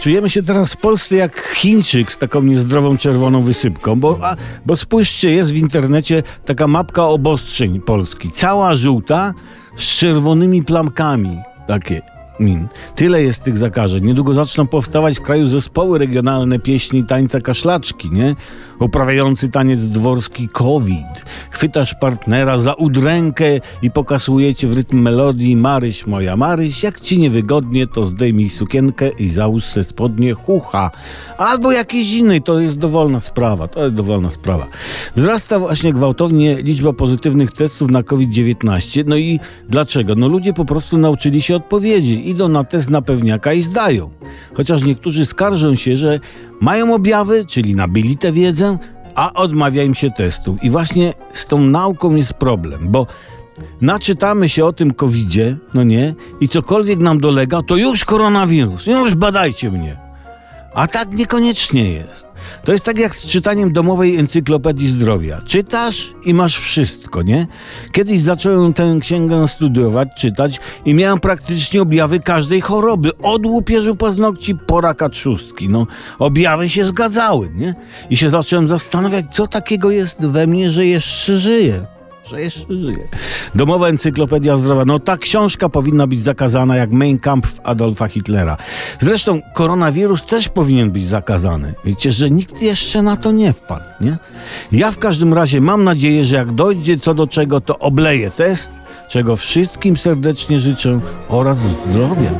czujemy się teraz w Polsce jak Chińczyk z taką niezdrową czerwoną wysypką, bo, a, bo spójrzcie, jest w internecie taka mapka obostrzeń Polski. Cała żółta z czerwonymi plamkami. Takie. Tyle jest tych zakażeń. Niedługo zaczną powstawać w kraju zespoły regionalne pieśni tańca kaszlaczki, nie? Uprawiający taniec dworski COVID. Chwytasz partnera za udrękę i pokasujecie w rytm melodii Maryś moja Maryś, jak ci niewygodnie, to zdejmij sukienkę i załóż se spodnie chucha. Albo jakiejś innej, to jest dowolna sprawa, to jest dowolna sprawa. Wzrasta właśnie gwałtownie liczba pozytywnych testów na COVID-19. No i dlaczego? No ludzie po prostu nauczyli się odpowiedzi. Idą na test na pewniaka i zdają. Chociaż niektórzy skarżą się, że mają objawy, czyli nabyli tę wiedzę, a odmawia im się testów. I właśnie z tą nauką jest problem, bo naczytamy się o tym covidzie, no nie, i cokolwiek nam dolega, to już koronawirus, już badajcie mnie. A tak niekoniecznie jest. To jest tak jak z czytaniem domowej encyklopedii zdrowia. Czytasz i masz wszystko, nie? Kiedyś zacząłem tę księgę studiować, czytać i miałem praktycznie objawy każdej choroby. Od łupieżu paznokci po raka trzustki. No, objawy się zgadzały, nie? I się zacząłem zastanawiać, co takiego jest we mnie, że jeszcze żyję że jeszcze żyje. Domowa encyklopedia zdrowia. No ta książka powinna być zakazana jak Mein Kampf Adolfa Hitlera. Zresztą koronawirus też powinien być zakazany. Wiecie, że nikt jeszcze na to nie wpadł, nie? Ja w każdym razie mam nadzieję, że jak dojdzie co do czego, to obleję test, czego wszystkim serdecznie życzę oraz zdrowia.